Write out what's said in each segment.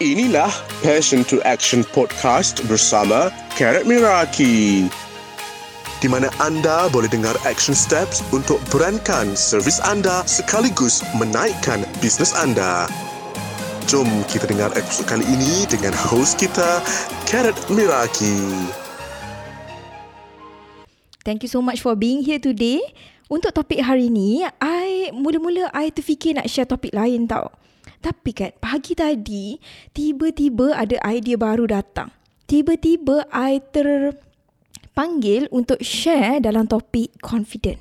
Inilah Passion to Action Podcast bersama Karat Miraki. Di mana anda boleh dengar action steps untuk berankan servis anda sekaligus menaikkan bisnes anda. Jom kita dengar episod kali ini dengan host kita, Karat Miraki. Thank you so much for being here today. Untuk topik hari ni, I mula-mula I terfikir nak share topik lain tau. Tapi kan pagi tadi tiba-tiba ada idea baru datang. Tiba-tiba I terpanggil untuk share dalam topik confident.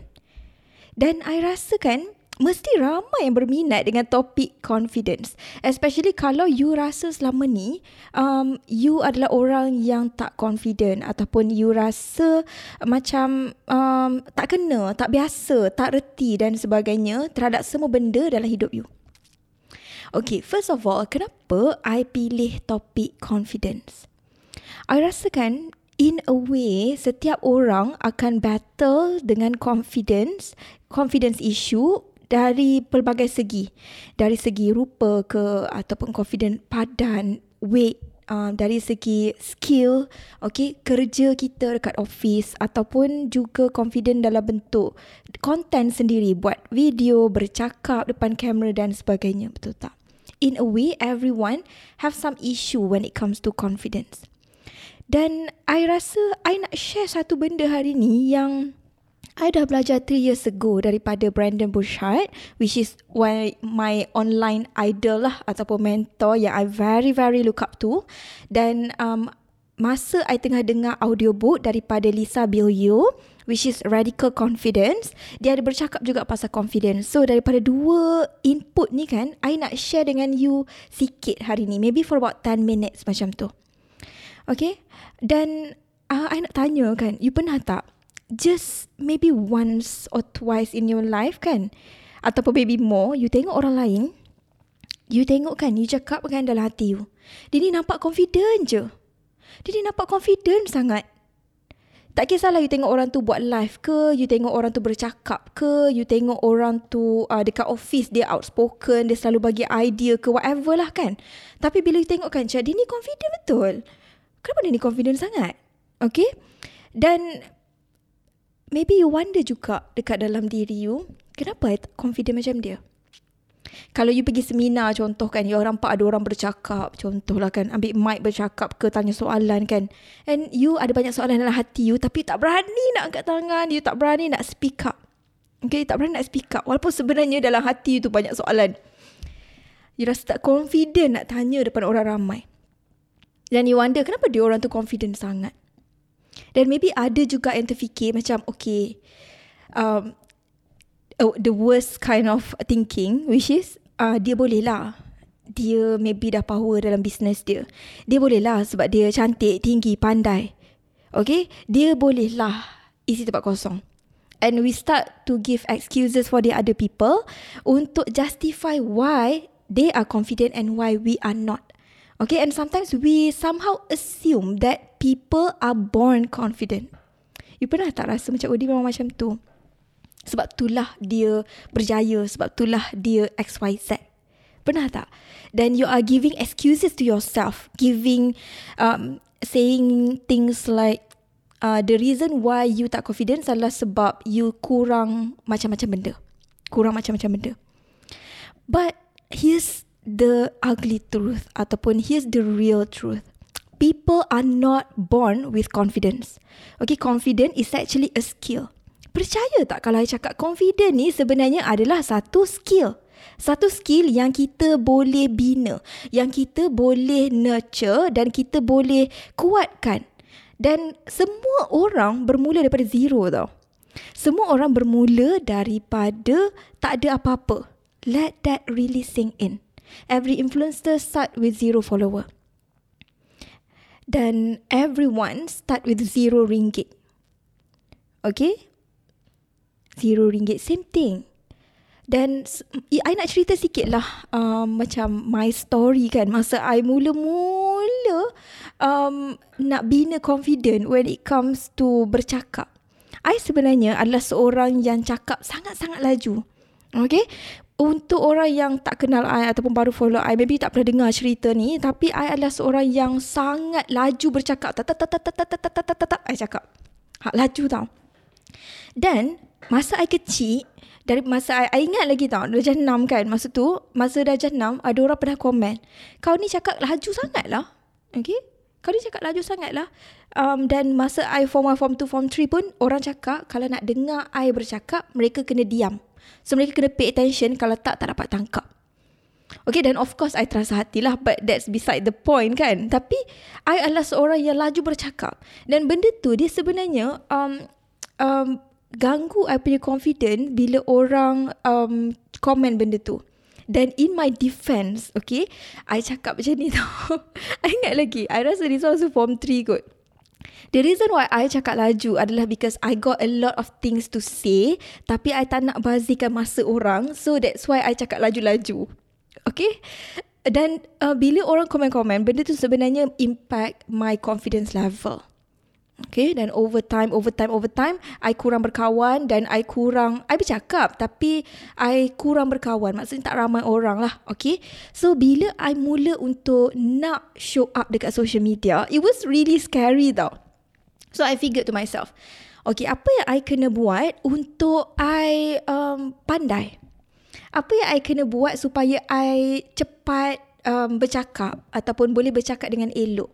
Dan I rasa kan mesti ramai yang berminat dengan topik confidence. Especially kalau you rasa selama ni um, you adalah orang yang tak confident ataupun you rasa macam um, tak kena, tak biasa, tak reti dan sebagainya terhadap semua benda dalam hidup you. Okay, first of all, kenapa I pilih topik confidence? I rasa kan, in a way, setiap orang akan battle dengan confidence, confidence issue dari pelbagai segi. Dari segi rupa ke, ataupun confident padan, weight, um, dari segi skill, okay, kerja kita dekat office ataupun juga confident dalam bentuk content sendiri, buat video, bercakap depan kamera dan sebagainya, betul tak? In a way everyone have some issue when it comes to confidence. Dan I rasa I nak share satu benda hari ni yang I dah belajar 3 years ago daripada Brandon Burchard which is one my online idol lah ataupun mentor yang I very very look up to dan um, masa I tengah dengar audiobook daripada Lisa Bilyeu which is radical confidence. Dia ada bercakap juga pasal confidence. So daripada dua input ni kan, I nak share dengan you sikit hari ni. Maybe for about 10 minutes macam tu. Okay? Dan uh, I nak tanya kan, you pernah tak just maybe once or twice in your life kan? Ataupun maybe more, you tengok orang lain, you tengok kan, you cakap kan dalam hati you. Dia ni nampak confident je. Dia ni nampak confident sangat. Tak kisahlah you tengok orang tu buat live ke, you tengok orang tu bercakap ke, you tengok orang tu uh, dekat office dia outspoken, dia selalu bagi idea ke whatever lah kan. Tapi bila you tengok kan, dia ni confident betul. Kenapa dia ni confident sangat? Okay? Dan maybe you wonder juga dekat dalam diri you, kenapa I confident macam dia? Kalau you pergi seminar contoh kan, you nampak ada orang bercakap, contohlah kan, ambil mic bercakap ke tanya soalan kan. And you ada banyak soalan dalam hati you tapi tak berani nak angkat tangan, you tak berani nak speak up. Okay, tak berani nak speak up. Walaupun sebenarnya dalam hati you tu banyak soalan. You rasa tak confident nak tanya depan orang ramai. Dan you wonder kenapa dia orang tu confident sangat. Dan maybe ada juga yang terfikir macam okay, um, uh, the worst kind of thinking which is uh, dia boleh lah. Dia maybe dah power dalam business dia. Dia boleh lah sebab dia cantik tinggi pandai. Okay? Dia boleh lah isi tempat kosong. And we start to give excuses for the other people untuk justify why they are confident and why we are not. Okay? And sometimes we somehow assume that people are born confident. You pernah tak rasa macam oh dia memang macam tu sebab itulah dia berjaya. Sebab itulah dia XYZ. Pernah tak? Then you are giving excuses to yourself. Giving, um, saying things like, uh, the reason why you tak confident adalah sebab you kurang macam-macam benda. Kurang macam-macam benda. But here's the ugly truth ataupun here's the real truth. People are not born with confidence. Okay, confidence is actually a skill. Percaya tak kalau saya cakap confident ni sebenarnya adalah satu skill. Satu skill yang kita boleh bina, yang kita boleh nurture dan kita boleh kuatkan. Dan semua orang bermula daripada zero tau. Semua orang bermula daripada tak ada apa-apa. Let that really sink in. Every influencer start with zero follower. Dan everyone start with zero ringgit. Okay? Zero ringgit same thing dan I nak cerita sikit lah um, macam my story kan masa I mula-mula um, nak bina confident when it comes to bercakap. I sebenarnya adalah seorang yang cakap sangat-sangat laju. Okay? untuk orang yang tak kenal I ataupun baru follow I, maybe tak pernah dengar cerita ni, tapi I adalah seorang yang sangat laju bercakap. Tak tak tak tak tak tak tak tak tak tak tak I cakap. Hak laju tau. Dan masa I kecil, dari masa I, I ingat lagi tau, darjah 6 kan, masa tu, masa darjah 6, ada orang pernah komen, kau ni cakap laju sangat lah. Okay? Kau ni cakap laju sangat lah. Um, dan masa I form 1, form 2, form 3 pun, orang cakap kalau nak dengar I bercakap, mereka kena diam. So mereka kena pay attention kalau tak tak dapat tangkap. Okay dan of course I terasa hatilah but that's beside the point kan. Tapi I adalah seorang yang laju bercakap. Dan benda tu dia sebenarnya um, um, ganggu I punya confident bila orang um, komen benda tu. Dan in my defense, okay, I cakap macam ni tau. I ingat lagi, I rasa this was form 3 kot. The reason why I cakap laju adalah because I got a lot of things to say tapi I tak nak bazirkan masa orang so that's why I cakap laju-laju. Okay? Dan uh, bila orang komen-komen, benda tu sebenarnya impact my confidence level. Okay, dan over time, over time, over time, I kurang berkawan dan I kurang, I bercakap tapi I kurang berkawan. Maksudnya tak ramai orang lah, okay. So, bila I mula untuk nak show up dekat social media, it was really scary tau. So I figured to myself, okay apa yang I kena buat untuk I um, pandai? Apa yang I kena buat supaya I cepat um, bercakap ataupun boleh bercakap dengan elok?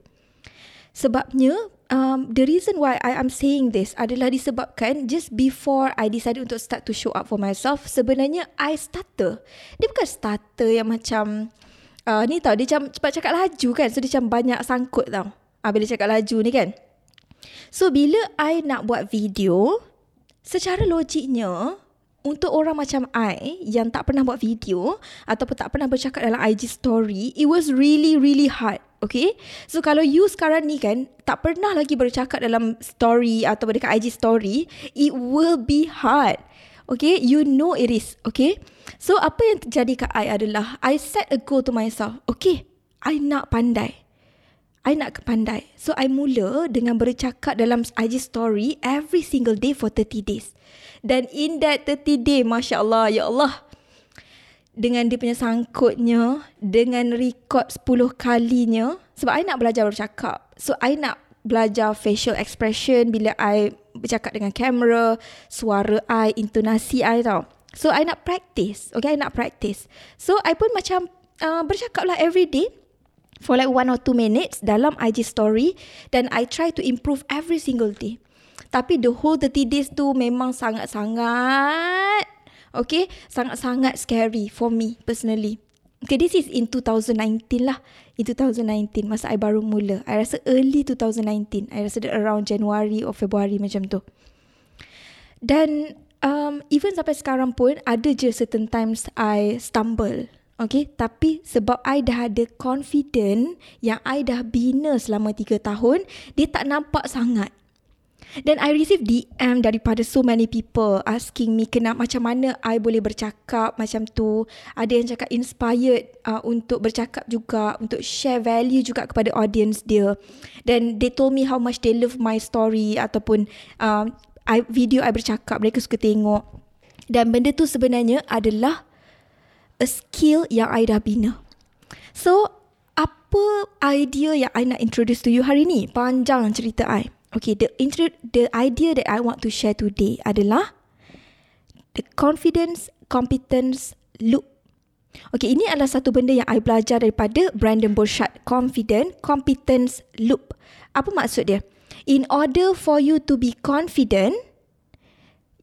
Sebabnya, um, the reason why I am saying this adalah disebabkan just before I decided untuk start to show up for myself, sebenarnya I starter. Dia bukan starter yang macam, uh, ni tau, dia macam cepat cakap laju kan. So, dia macam banyak sangkut tau. Uh, bila cakap laju ni kan. So bila I nak buat video, secara logiknya untuk orang macam I yang tak pernah buat video ataupun tak pernah bercakap dalam IG story, it was really really hard. Okay? So kalau you sekarang ni kan tak pernah lagi bercakap dalam story atau dekat IG story, it will be hard. Okay? You know it is. Okay? So apa yang terjadi kat I adalah I set a goal to myself. Okay? I nak pandai. I nak kepandai. So, I mula dengan bercakap dalam IG story every single day for 30 days. Dan in that 30 day, Masya Allah, Ya Allah. Dengan dia punya sangkutnya, dengan record 10 kalinya. Sebab I nak belajar bercakap. So, I nak belajar facial expression bila I bercakap dengan kamera, suara I, intonasi I tau. So, I nak practice. Okay, I nak practice. So, I pun macam uh, bercakap lah every day for like one or two minutes dalam IG story dan I try to improve every single day. Tapi the whole 30 days tu memang sangat-sangat okay, sangat-sangat scary for me personally. Okay, this is in 2019 lah. In 2019, masa I baru mula. I rasa early 2019. I rasa around January or February macam tu. Dan um, even sampai sekarang pun, ada je certain times I stumble. Okay, tapi sebab I dah ada confident yang I dah bina selama 3 tahun, dia tak nampak sangat. Dan I receive DM daripada so many people asking me kenapa macam mana I boleh bercakap macam tu. Ada yang cakap inspired uh, untuk bercakap juga, untuk share value juga kepada audience dia. Dan they told me how much they love my story ataupun uh, I, video I bercakap, mereka suka tengok. Dan benda tu sebenarnya adalah a skill yang I dah bina. So, apa idea yang I nak introduce to you hari ni? Panjang cerita I. Okay, the intro, the idea that I want to share today adalah the confidence competence loop. Okay, ini adalah satu benda yang I belajar daripada Brandon Burchard. Confident competence loop. Apa maksud dia? In order for you to be confident,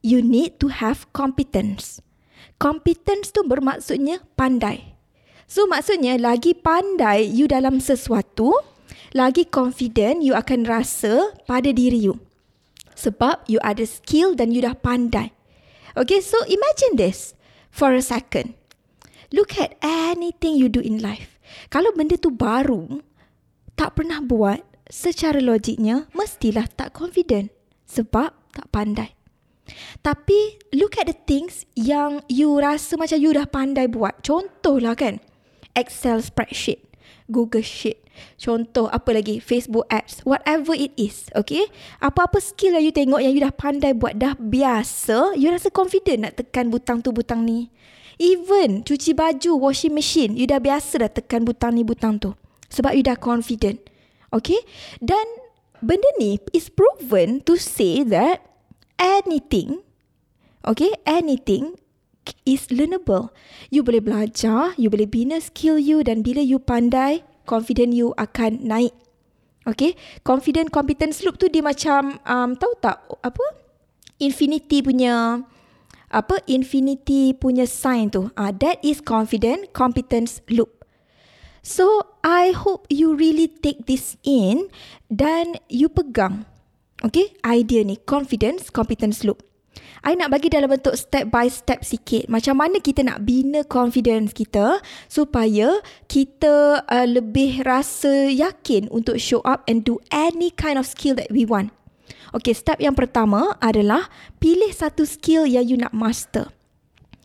you need to have competence. Competence tu bermaksudnya pandai. So maksudnya lagi pandai you dalam sesuatu, lagi confident you akan rasa pada diri you. Sebab you ada skill dan you dah pandai. Okay, so imagine this for a second. Look at anything you do in life. Kalau benda tu baru, tak pernah buat, secara logiknya mestilah tak confident. Sebab tak pandai. Tapi look at the things yang you rasa macam you dah pandai buat. Contohlah kan. Excel spreadsheet. Google Sheet. Contoh apa lagi? Facebook Ads. Whatever it is. Okay. Apa-apa skill yang you tengok yang you dah pandai buat dah biasa. You rasa confident nak tekan butang tu butang ni. Even cuci baju, washing machine, you dah biasa dah tekan butang ni butang tu. Sebab you dah confident. Okay? Dan benda ni is proven to say that anything, okay, anything is learnable. You boleh belajar, you boleh bina skill you dan bila you pandai, confident you akan naik. Okay, confident competence loop tu dia macam um, tahu tak apa infinity punya apa infinity punya sign tu. Ah, uh, that is confident competence loop. So I hope you really take this in dan you pegang. Okay, idea ni confidence competence loop. I nak bagi dalam bentuk step by step sikit. Macam mana kita nak bina confidence kita supaya kita uh, lebih rasa yakin untuk show up and do any kind of skill that we want. Okay, step yang pertama adalah pilih satu skill yang you nak master.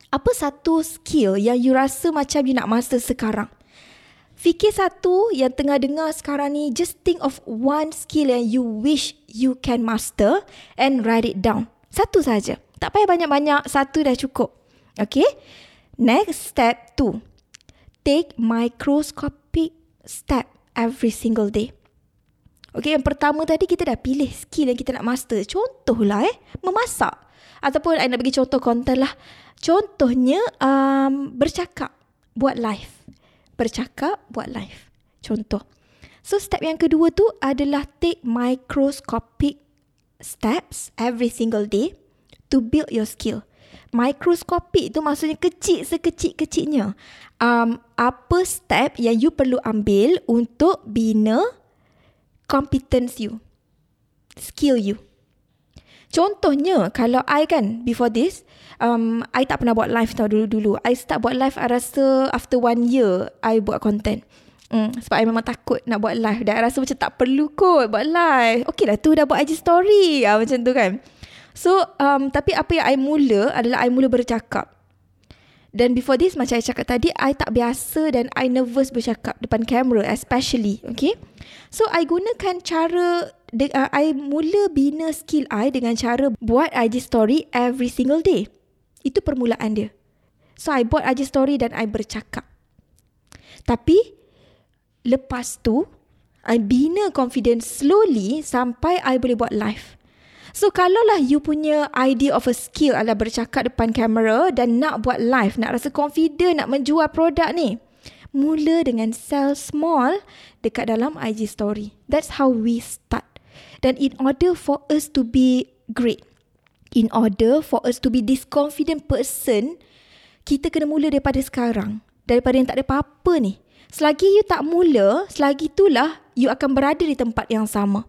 Apa satu skill yang you rasa macam you nak master sekarang? Fikir satu yang tengah dengar sekarang ni, just think of one skill yang you wish you can master and write it down. Satu saja. Tak payah banyak-banyak, satu dah cukup. Okay? Next step two. Take microscopic step every single day. Okay, yang pertama tadi kita dah pilih skill yang kita nak master. Contohlah eh, memasak. Ataupun I nak bagi contoh konten lah. Contohnya, um, bercakap, buat live. Bercakap, buat live. Contoh. So, step yang kedua tu adalah take microscopic steps every single day to build your skill. Mikroskopik tu maksudnya kecil sekecil-kecilnya. Um, apa step yang you perlu ambil untuk bina competence you. Skill you. Contohnya, kalau I kan, before this, um, I tak pernah buat live tau dulu-dulu. I start buat live, I rasa after one year, I buat content. Hmm, sebab I memang takut nak buat live. Dan I rasa macam tak perlu kot buat live. Okay lah tu dah buat IG story. Ah, macam tu kan. So, um, tapi apa yang I mula adalah I mula bercakap. Dan before this, macam I cakap tadi, I tak biasa dan I nervous bercakap depan kamera especially. Okay? So, I gunakan cara, de, uh, I mula bina skill I dengan cara buat IG story every single day. Itu permulaan dia. So, I buat IG story dan I bercakap. Tapi, lepas tu, I bina confidence slowly sampai I boleh buat live. So kalaulah you punya idea of a skill adalah bercakap depan kamera dan nak buat live, nak rasa confident nak menjual produk ni. Mula dengan sell small dekat dalam IG story. That's how we start. Dan in order for us to be great, in order for us to be this confident person, kita kena mula daripada sekarang. Daripada yang tak ada apa-apa ni. Selagi you tak mula, selagi itulah you akan berada di tempat yang sama.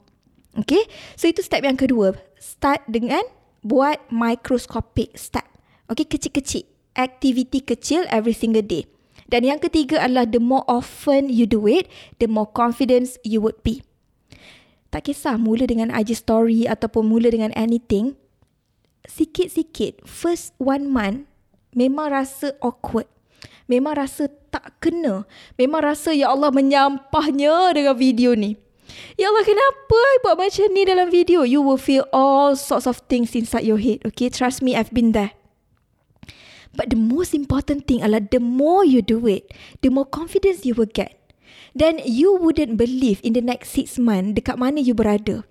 Okay, so itu step yang kedua. Start dengan buat microscopic step. Okay, kecil-kecil. Activity kecil every single day. Dan yang ketiga adalah the more often you do it, the more confidence you would be. Tak kisah mula dengan IG story ataupun mula dengan anything. Sikit-sikit, first one month, memang rasa awkward. Memang rasa tak kena. Memang rasa ya Allah menyampahnya dengan video ni. Ya Allah, kenapa I buat macam ni dalam video? You will feel all sorts of things inside your head. Okay, trust me, I've been there. But the most important thing adalah the more you do it, the more confidence you will get. Then you wouldn't believe in the next six months dekat mana you berada.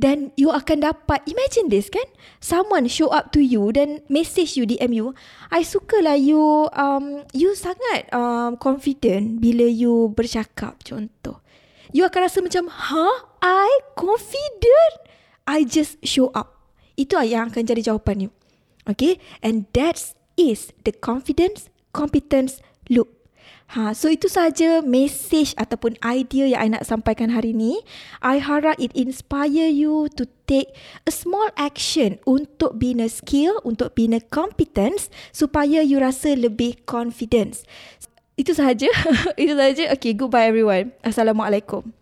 Dan you akan dapat, imagine this kan, someone show up to you dan message you, DM you, I suka lah you, um, you sangat um, confident bila you bercakap contoh you akan rasa macam, huh? I confident? I just show up. Itu yang akan jadi jawapan you. Okay? And that is the confidence, competence loop. Ha, so itu saja message ataupun idea yang I nak sampaikan hari ini. I harap it inspire you to take a small action untuk bina skill, untuk bina competence supaya you rasa lebih confidence. Itu sahaja. Itu sahaja. Okay, goodbye everyone. Assalamualaikum.